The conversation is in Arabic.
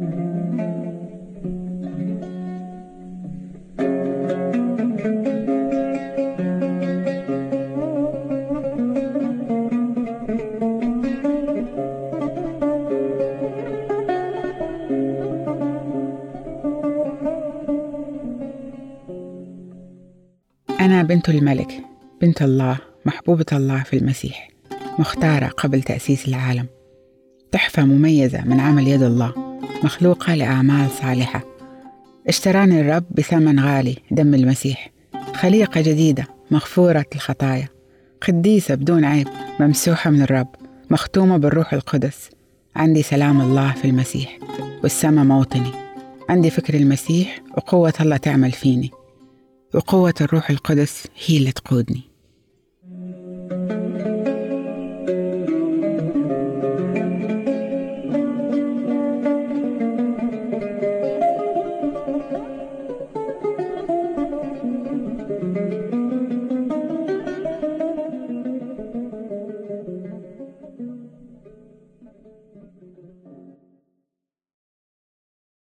أنا بنت الملك بنت الله محبوبة الله في المسيح مختارة قبل تأسيس العالم. تحفة مميزة من عمل يد الله. مخلوقة لأعمال صالحة. اشتراني الرب بثمن غالي دم المسيح. خليقة جديدة مغفورة الخطايا. قديسة بدون عيب ممسوحة من الرب مختومة بالروح القدس. عندي سلام الله في المسيح والسما موطني. عندي فكر المسيح وقوة الله تعمل فيني. وقوة الروح القدس هي اللي تقودني.